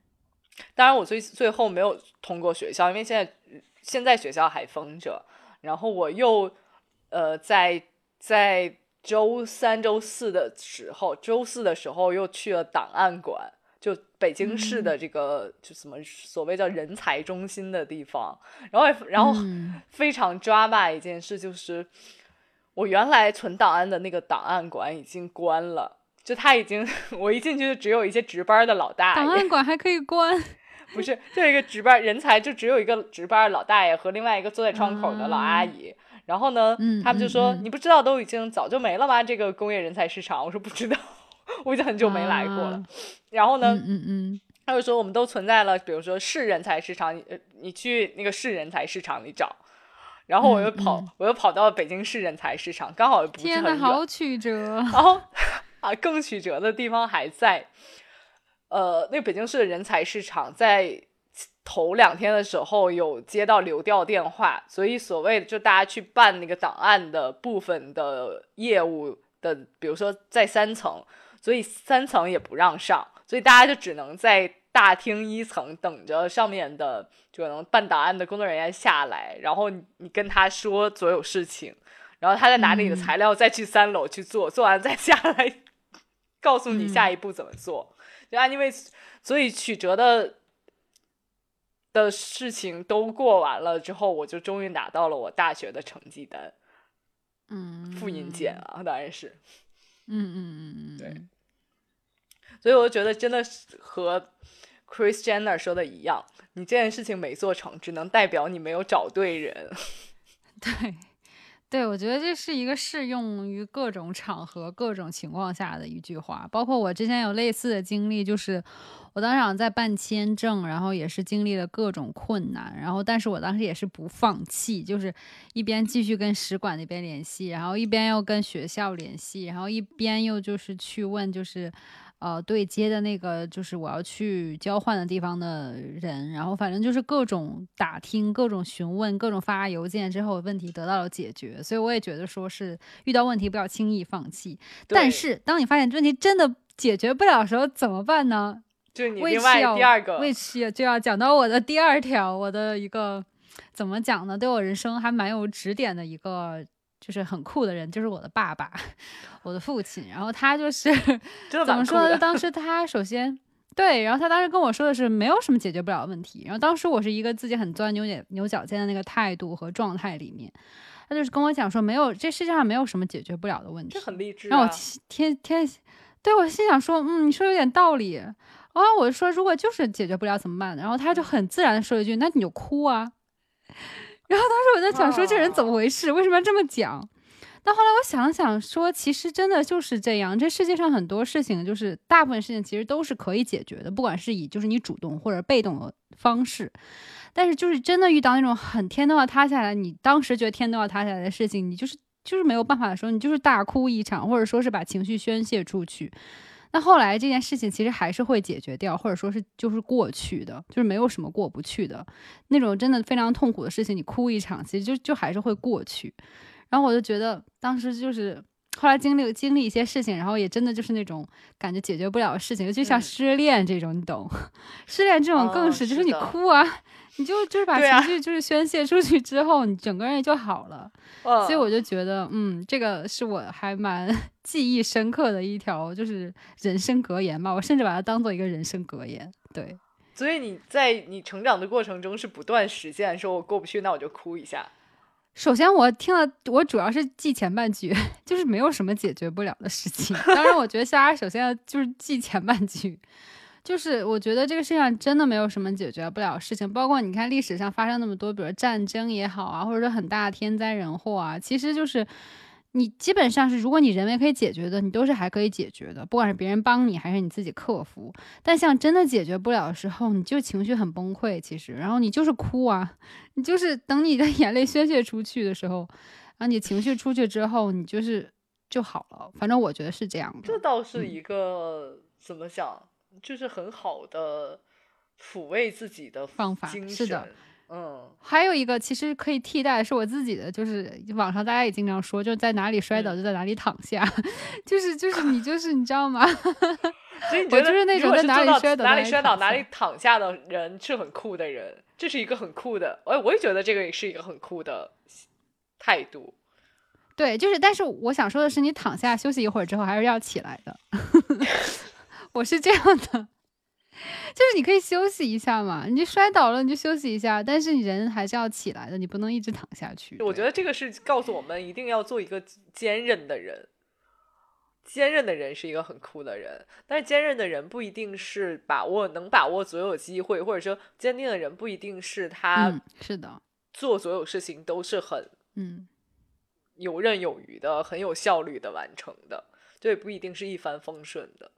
Speaker 2: 当然，我最最后没有通过学校，因为现在现在学校还封着。然后我又呃在在周三、周四的时候，周四的时候又去了档案馆，就北京市的这个、就什么所谓叫人才中心的地方。然后然后
Speaker 1: 嗯
Speaker 2: 非常抓马一件事就是，我原来存档案的那个档案馆已经关了。就他已经，我一进去就只有一些值班的老大爷，
Speaker 1: 档案馆还可以关，
Speaker 2: 不是，就一个值班人才，就只有一个值班老大爷和另外一个坐在窗口的老阿姨。然后呢，
Speaker 1: 嗯
Speaker 2: 他们就说：“
Speaker 1: 嗯嗯
Speaker 2: 你不知道都已经早就没了吗？这个工业人才市场。”我说：“不知道，我已经很久没来过了。
Speaker 1: 啊
Speaker 2: 然后呢，
Speaker 1: 嗯嗯嗯，
Speaker 2: 他就说我们都存在了，比如说市人才市场，你你去那个市人才市场里找，然后我又跑，我又跑到北京市人才市场，刚好不是很
Speaker 1: 远，好曲折。
Speaker 2: 然后啊，更曲折的地方还在，呃，那个北京市的人才市场在头两天的时候有接到流调电话，所以所谓的就大家去办那个档案的部分的业务的，比如说在三层，所以三层也不让上。所以大家就只能在大厅一层等着上面的就可能办档案的工作人员下来，然后你你跟他说所有事情，然后他再拿着你的材料再去三楼去做，做完再下来告诉你下一步怎么做。对啊，因为所以曲折的的事情都过完了之后，我就终于拿到了我大学的成绩单，
Speaker 1: 嗯，
Speaker 2: 复印件啊，当然是，
Speaker 1: 嗯嗯嗯嗯，
Speaker 2: 对。所以我就觉得，真的是和 Chris Jenner 说的一样，你这件事情没做成，只能代表你没有找对人。
Speaker 1: 对，对，我觉得这是一个适用于各种场合、各种情况下的一句话。包括我之前有类似的经历，就是我当时在办签证，然后也是经历了各种困难，然后但是我当时也是不放弃，就是一边继续跟使馆那边联系，然后一边又跟学校联系，然后一边又就是去问，就是。呃，对接的那个就是我要去交换的地方的人，然后反正就是各种打听、各种询问、各种发邮件之后，问题得到了解决。所以我也觉得说是遇到问题不要轻易放弃。但是当你发现问题真的解决不了的时候，怎么办呢？
Speaker 2: 就你另外第二个，
Speaker 1: 为此就要讲到我的第二条，我的一个怎么讲呢？对我人生还蛮有指点的一个。就是很酷的人，就是我的爸爸，我的父亲。然后他就是 怎么说呢？当时 他首先对，然后他当时跟我说的是没有什么解决不了的问题。然后当时我是一个自己很钻牛角牛角尖的那个态度和状态里面，他就是跟我讲说没有这世界上没有什么解决不了的问题，
Speaker 2: 这很励志。
Speaker 1: 然后我天天对我心想说，嗯，你说有点道理。然后我说如果就是解决不了怎么办？然后他就很自然的说一句，那你就哭啊。然后当时我在想，说这人怎么回事？为什么要这么讲？但后来我想想，说其实真的就是这样。这世界上很多事情，就是大部分事情其实都是可以解决的，不管是以就是你主动或者被动的方式。但是就是真的遇到那种很天都要塌下来，你当时觉得天都要塌下来的事情，你就是就是没有办法的时候，你就是大哭一场，或者说是把情绪宣泄出去。那后来这件事情其实还是会解决掉，或者说是就是过去的，就是没有什么过不去的那种真的非常痛苦的事情，你哭一场，其实就就还是会过去。然后我就觉得当时就是后来经历经历一些事情，然后也真的就是那种感觉解决不了的事情，尤其像失恋这种，你懂？失恋这种更是，就是你哭啊，你就就是把情绪就是宣泄出去之后，你整个人也就好了。所以我就觉得，嗯，这个是我还蛮 记忆深刻的一条，就是人生格言吧。我甚至把它当做一个人生格言。对，
Speaker 2: 所以你在你成长的过程中是不断实现，说我过不去，那我就哭一下。
Speaker 1: 首先，我听了，我主要是记前半句，就是没有什么解决不了的事情。当然，我觉得大家首先就是记前半句。就是我觉得这个世界上真的没有什么解决不了事情，包括你看历史上发生那么多，比如战争也好啊，或者说很大的天灾人祸啊，其实就是你基本上是，如果你人为可以解决的，你都是还可以解决的，不管是别人帮你还是你自己克服。但像真的解决不了的时候，你就情绪很崩溃，其实，然后你就是哭啊，你就是等你的 眼泪宣泄出去的时候，然后你情绪出去之后，你就是就好了。反正我觉得是这样的。
Speaker 2: 这倒是一个怎么讲？就是很好的抚慰自己的
Speaker 1: 方法，是的，
Speaker 2: 嗯，
Speaker 1: 还有一个其实可以替代，是我自己的，就是网上大家也经常说，就在哪里摔倒就在哪里躺下，就是就是你 就是你知道吗？
Speaker 2: 所以
Speaker 1: 我就是那种在哪里
Speaker 2: 摔
Speaker 1: 倒哪
Speaker 2: 里摔倒
Speaker 1: 哪
Speaker 2: 里躺下的人是很酷的人，这是一个很酷的，哎，我也觉得这个也是一个很酷的态度。
Speaker 1: 对，就是，但是我想说的是，你躺下休息一会儿之后，还是要起来的。我是这样的，就是你可以休息一下嘛，你就摔倒了你就休息一下，但是你人还是要起来的，你不能一直躺下去。
Speaker 2: 我觉得这个是告诉我们一定要做一个坚韧的人，坚韧的人是一个很酷的人，但是坚韧的人不一定是把握能把握所有机会，或者说坚定的人不一定是他
Speaker 1: 是的
Speaker 2: 做所有事情都是很
Speaker 1: 嗯
Speaker 2: 游刃有余的，很有效率的完成的，这也不一定是一帆风顺的。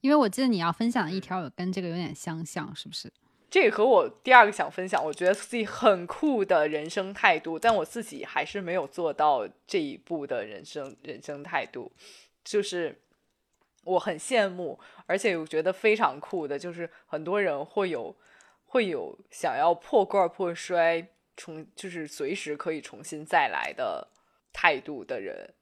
Speaker 1: 因为我记得你要分享的一条有跟这个有点相像，是不是？
Speaker 2: 这个和我第二个想分享，我觉得自己很酷的人生态度，但我自己还是没有做到这一步的人生人生态度，就是我很羡慕，而且我觉得非常酷的，就是很多人会有会有想要破罐破摔，重就是随时可以重新再来的态度的人。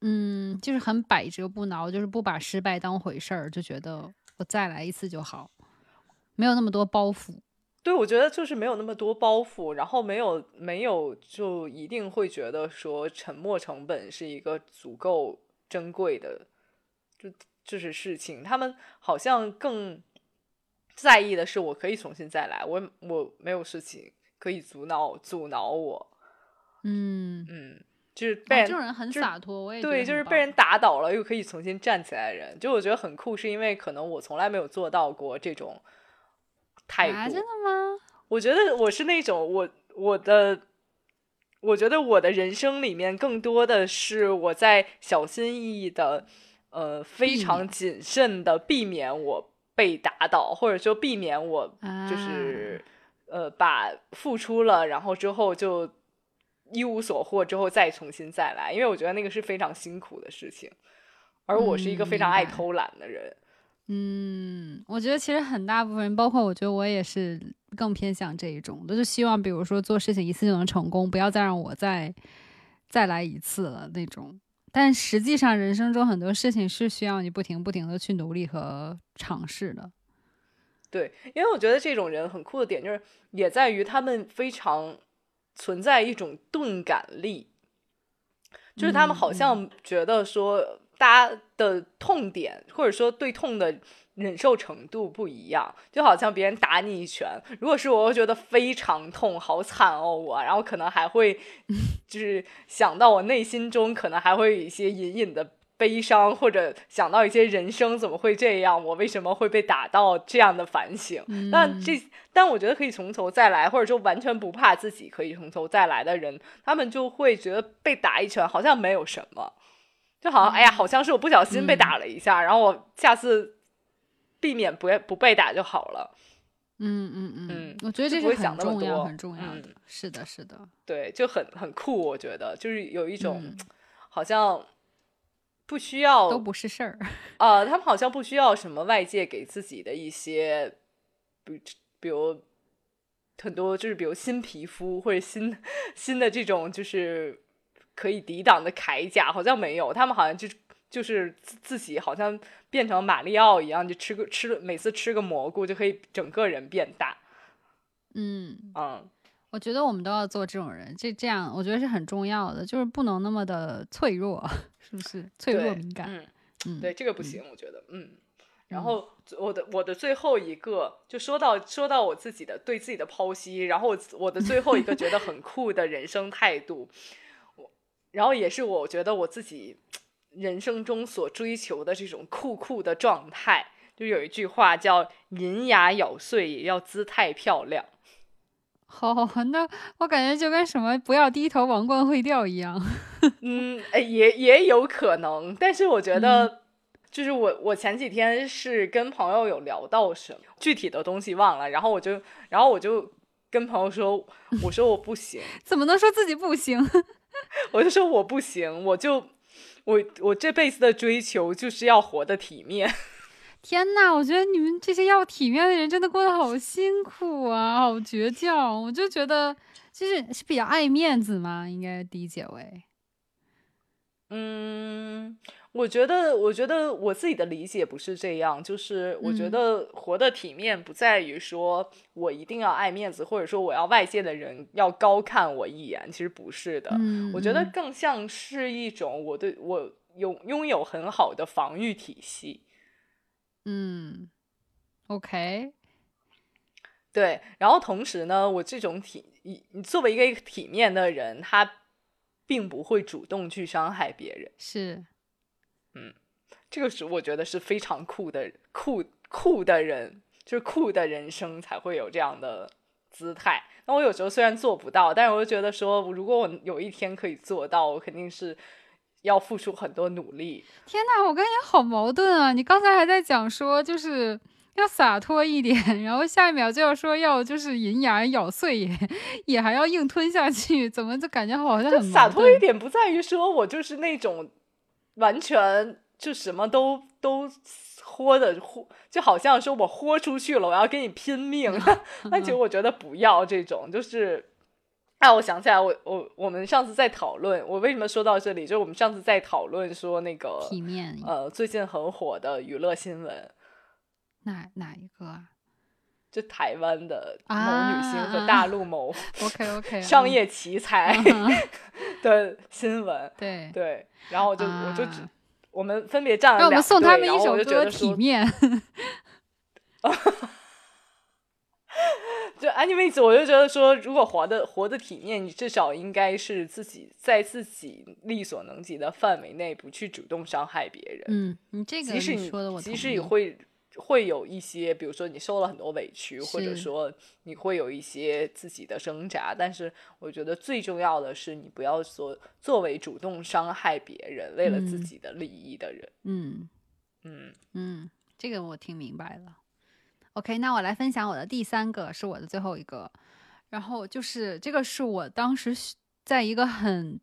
Speaker 1: 嗯，就是很百折不挠，就是不把失败当回事儿，就觉得我再来一次就好。没有那么多包袱，
Speaker 2: 对，我觉得就是没有那么多包袱，然后没有没有就一定会觉得说沉没成本是一个足够珍贵的，就就是事情。他们好像更在意的是我可以重新再来，我我没有事情可以阻挠阻挠我。
Speaker 1: 嗯
Speaker 2: 嗯，就是被
Speaker 1: 这种人很洒脱，我也
Speaker 2: 对，就是被人打倒了又可以重新站起来的人，就我觉得很酷，是因为可能我从来没有做到过这种。态度
Speaker 1: 真的吗？
Speaker 2: 我觉得我是那种我我的，我觉得我的人生里面更多的是我在小心翼翼的，呃，非常谨慎的避免我被打倒，或者说避免我就是呃把付出了，然后之后就一无所获，之后再重新再来，因为我觉得那个是非常辛苦的事情，而我是一个非常爱偷懒的人。
Speaker 1: 嗯，我觉得其实很大部分人，包括我觉得我也是更偏向这一种，的，就希望，比如说做事情一次就能成功，不要再让我再再来一次了那种。但实际上，人生中很多事情是需要你不停不停的去努力和尝试的。
Speaker 2: 对，因为我觉得这种人很酷的点，就是也在于他们非常存在一种钝感力，就是他们好像觉得说。大家的痛点，或者说对痛的忍受程度不一样，就好像别人打你一拳，如果是我，会觉得非常痛，好惨哦，我，然后可能还会，就是想到我内心中可能还会有一些隐隐的悲伤，或者想到一些人生怎么会这样，我为什么会被打到这样的反省。但这，但我觉得可以从头再来，或者说完全不怕自己可以从头再来的人，他们就会觉得被打一拳好像没有什么。就好像，哎呀，好像是我不小心被打了一下，然后我下次避免不不被打就好了。
Speaker 1: 嗯嗯嗯，我觉得这是很重要、很重要的。是的，是的，
Speaker 2: 对，就很很酷。我觉得就是有一种好像不需要
Speaker 1: 都不是事儿
Speaker 2: 呃，他们好像不需要什么外界给自己的一些，比比如很多就是比如新皮肤或者新新的这种就是。可以抵挡的铠甲好像没有，他们好像就就是自自己好像变成马里奥一样，就吃个吃每次吃个蘑菇就可以整个人变大。
Speaker 1: 嗯
Speaker 2: 嗯，
Speaker 1: 我觉得我们都要做这种人，这这样我觉得是很重要的，就是不能那么的脆弱，是不是？脆弱敏感。
Speaker 2: 嗯嗯，对，这个不行，我觉得。嗯，然后我的我的最后一个就说到说到我自己的对自己的剖析，然后我的最后一个觉得很酷的人生态度。我然后也是我觉得我自己人生中所追求的这种酷酷的状态，就有一句话叫“银牙咬碎也要姿态漂亮”。
Speaker 1: 好，那我感觉就跟什么“不要低头，王冠会掉”一样。
Speaker 2: 嗯，也也有可能，但是我觉得，就是我我前几天是跟朋友有聊到什么具体的东西忘了，然后我就然后我就跟朋友说，我说我不行，
Speaker 1: 怎么能说自己不行？
Speaker 2: 我就说我不行，我就我我这辈子的追求就是要活得体面。
Speaker 1: 天呐，我觉得你们这些要体面的人真的过得好辛苦啊，好倔强。我就觉得就是是比较爱面子嘛，应该理解为。
Speaker 2: 嗯。我觉得，我觉得我自己的理解不是这样，就是我觉得活得体面不在于说我一定要爱面子，或者说我要外界的人要高看我一眼，其实不是的。我觉得更像是一种我对我有拥有很好的防御体系。
Speaker 1: 嗯，OK，
Speaker 2: 对。然后同时呢，我这种体，你你作为一个体面的人，他并不会主动去伤害别人。
Speaker 1: 是。
Speaker 2: 嗯，这个是我觉得是非常酷的酷酷的人，就是酷的人生才会有这样的姿态。那我有时候虽然做不到，但是我就觉得说，如果我有一天可以做到，我肯定是要付出很多努力。
Speaker 1: 天哪，我跟你好矛盾啊！你刚才还在讲说就是要洒脱一点，然后下一秒就要说要就是银牙咬碎也 也还要硬吞下去，怎么就感觉好像很
Speaker 2: 洒脱一点不在于说我就是那种完全就什么都都豁的豁，就好像说我豁出去了，我要跟你拼命。那其实我觉得不要这种，就是。哎，我想起来，我我我们上次在讨论，我为什么说到这里，就是我们上次在讨论说那个
Speaker 1: 体面，
Speaker 2: 呃，最近很火的娱乐新闻，
Speaker 1: 哪哪一个啊？
Speaker 2: 就台湾的某女星和大陆某
Speaker 1: OK OK
Speaker 2: 商业奇才 的新闻，
Speaker 1: 对
Speaker 2: 对，然后我就我就只我们分别站了
Speaker 1: 两队，然
Speaker 2: 后我就觉得
Speaker 1: 体面。
Speaker 2: 就 anyways，我就觉得说，如果活的活的体面，你至少应该是自己在自己力所能及的范围内，不去主动伤害别人。
Speaker 1: 嗯，你这个
Speaker 2: 即使
Speaker 1: 你说的我
Speaker 2: 即使你会会有一些，比如说你受了很多委屈，或者说你会有一些自己的挣扎，但是我觉得最重要的是，你不要做作为主动伤害别人，为了自己的利益的人。
Speaker 1: 嗯
Speaker 2: 嗯
Speaker 1: 嗯，这个我听明白了。OK，那我来分享我的第三个，是我的最后一个。然后就是这个是我当时在一个很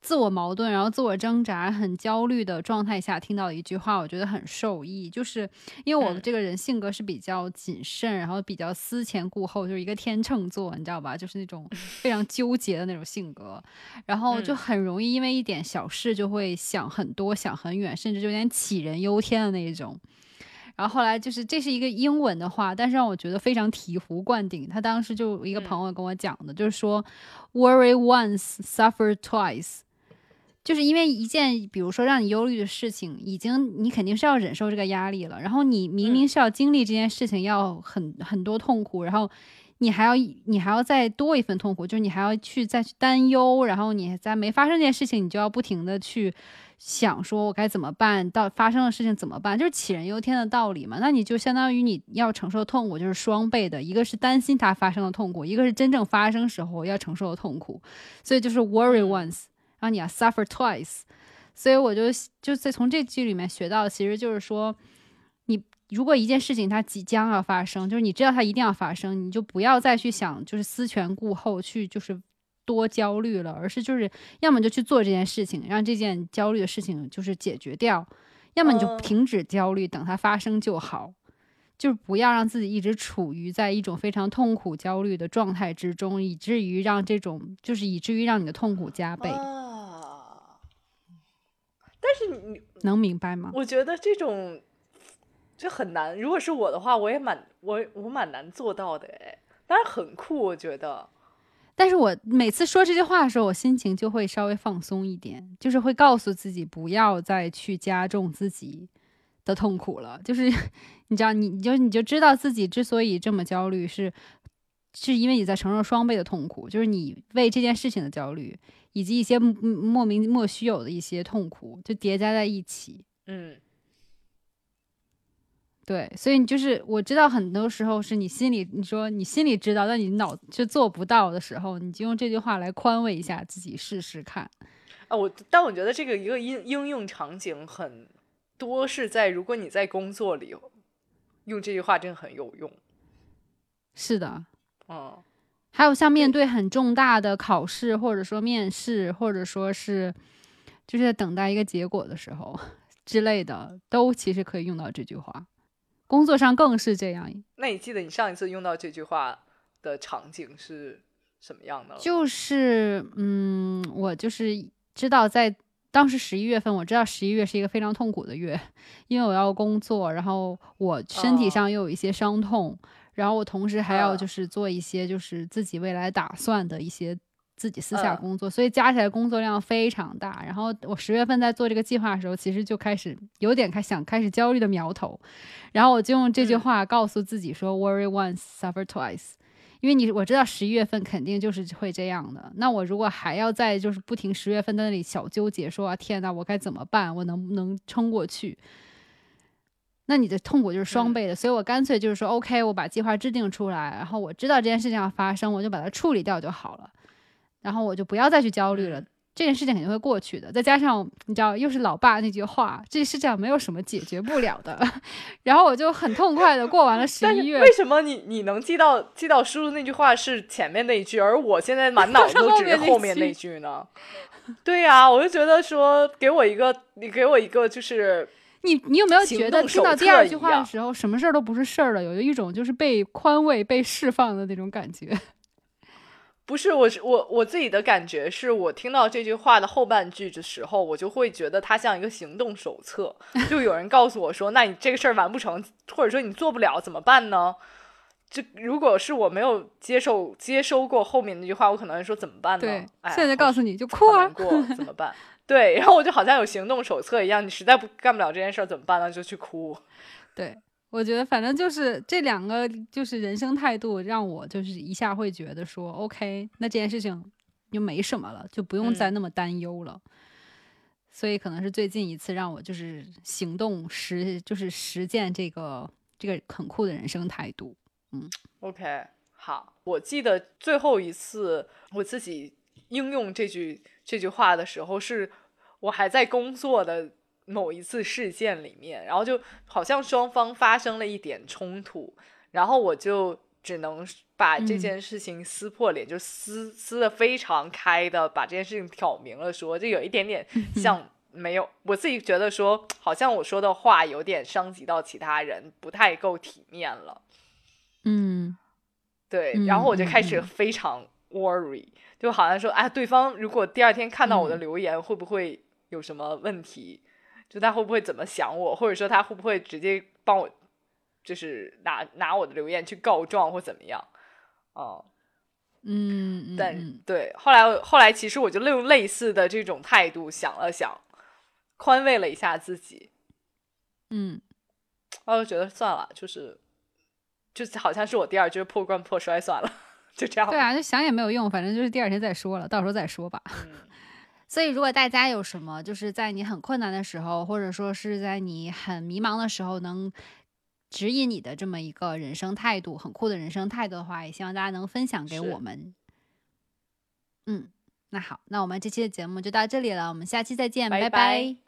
Speaker 1: 自我矛盾、然后自我挣扎、很焦虑的状态下听到的一句话，我觉得很受益。就是因为我这个人性格是比较谨慎，然后比较思前顾后，就是一个天秤座，你知道吧？就是那种 非常纠结的那种性格，然后就很容易因为一点小事就会想很多、想很远，甚至有点杞人忧天的那一种。然后后来就是，这是一个英文的话，但是让我觉得非常醍醐灌顶。他当时就一个朋友跟我讲的，就是说，worry once, suffer twice，就是因为一件比如说让你忧虑的事情，已经你肯定是要忍受这个压力了。然后你明明是要经历这件事情，要很很多痛苦，然后你还要你还要再多一份痛苦，就是你还要去再去担忧，然后你在没发生这件事情，你就要不停的去。想说，我该怎么办？到发生的事情怎么办？就是杞人忧天的道理嘛。那你就相当于你要承受痛苦，就是双倍的。一个是担心它发生的痛苦，一个是真正发生时候要承受的痛苦。所以就是 worry once，然后你要 suffer twice。所以我就就在从这句里面学到，其实就是说，你如果一件事情它即将要发生，就是你知道它一定要发生，你就不要再去想，就是思前顾后去，就是。多焦虑了，而是就是要么就去做这件事情，让这件焦虑的事情就是解决掉；要么你就停止焦虑，等它发生就好。就是不要让自己一直处于在一种非常痛苦、焦虑的状态之中，以至于让这种就是以至于让你的痛苦加倍。
Speaker 2: 啊！但是你
Speaker 1: 能明白吗？
Speaker 2: 我觉得这种就很难。如果是我的话，我也蛮我我蛮难做到的哎。但是很酷，我觉得。
Speaker 1: 但是我每次说这句话的时候，我心情就会稍微放松一点，就是会告诉自己不要再去加重自己的痛苦了。就是 你知道，你你就你就知道自己之所以这么焦虑，是是因为你在承受双倍的痛苦，就是你为这件事情的焦虑，以及一些莫名莫须有的一些痛苦，就叠加在一起。
Speaker 2: 嗯。
Speaker 1: 对，所以你就是我知道，很多时候是你心里你说你心里知道，但你脑却做不到的时候，你就用这句话来宽慰一下自己，试试看。
Speaker 2: 啊，我但我觉得这个一个应应用场景很多是在如果你在工作里用这句话，真的很有用。
Speaker 1: 是的，
Speaker 2: 嗯，
Speaker 1: 还有像面对很重大的考试，或者说面试，或者说是就是在等待一个结果的时候 之类的，都其实可以用到这句话。工作上更是这样。
Speaker 2: 那你记得你上一次用到这句话的场景是什么样的？
Speaker 1: 就是，嗯，我就是知道，在当时十一月份，我知道十一月是一个非常痛苦的月，因为我要工作，然后我身体上又有一些伤痛，然后我同时还要就是做一些就是自己未来打算的一些。自己私下工作，所以加起来工作量非常大。然后我十月份在做这个计划的时候，其实就开始有点开想开始焦虑的苗头。然后我就用这句话告诉自己说：“Worry once, suffer twice。”因为你我知道十一月份肯定就是会这样的。那我如果还要在就是不停十月份在那里小纠结，说啊天呐，我该怎么办？我能不能撑过去？那你的痛苦就是双倍的。所以我干脆就是说，OK，我把计划制定出来，然后我知道这件事情要发生，我就把它处理掉就好了。然后我就不要再去焦虑了，这件事情肯定会过去的。再加上你知道，又是老爸那句话，这世界上没有什么解决不了的。然后我就很痛快的过完了 十一月。
Speaker 2: 为什么你你能记到记到叔叔那句话是前面那一句，而我现在满脑子 都只是后面那句呢？对呀，我就觉得说，给我一个，你给我一个，就是
Speaker 1: 你你有没有觉得听到第二句话的时候，什么事儿都不是事儿了，有一种就是被宽慰、被释放的那种感觉。
Speaker 2: 不是我，是我我自己的感觉是，我听到这句话的后半句的时候，我就会觉得它像一个行动手册。就有人告诉我说：“那你这个事儿完不成，或者说你做不了，怎么办呢？”这如果是我没有接受接收过后面那句话，我可能会说怎么办呢？
Speaker 1: 对，
Speaker 2: 现
Speaker 1: 在告诉你就哭啊，
Speaker 2: 过怎么办？对，然后我就好像有行动手册一样，你实在不干不了这件事儿怎么办呢？就去哭。
Speaker 1: 对。我觉得反正就是这两个，就是人生态度，让我就是一下会觉得说，OK，那这件事情就没什么了，就不用再那么担忧了。所以可能是最近一次让我就是行动实，就是实践这个这个很酷的人生态度。嗯
Speaker 2: ，OK，好，我记得最后一次我自己应用这句这句话的时候，是我还在工作的。某一次事件里面，然后就好像双方发生了一点冲突，然后我就只能把这件事情撕破脸，就撕撕的非常开的把这件事情挑明了说，就有一点点像没有我自己觉得说，好像我说的话有点伤及到其他人，不太够体面了。
Speaker 1: 嗯，
Speaker 2: 对，然后我就开始非常 worry，就好像说，哎，对方如果第二天看到我的留言，会不会有什么问题？就他会不会怎么想我，或者说他会不会直接帮我，就是拿拿我的留言去告状或怎么样？哦，
Speaker 1: 嗯，
Speaker 2: 但对，后来后来其实我就用类似的这种态度想了想，宽慰了一下自己。
Speaker 1: 嗯，
Speaker 2: 我就觉得算了，就是就好像是我第二就是破罐破摔算了，就这样。
Speaker 1: 对啊，就想也没有用，反正就是第二天再说了，到时候再说吧。所以，如果大家有什么，就是在你很困难的时候，或者说是在你很迷茫的时候，能指引你的这么一个人生态度，很酷的人生态度的话，也希望大家能分享给我们。嗯，那好，那我们这期的节目就到这里了，我们下期再见，拜拜。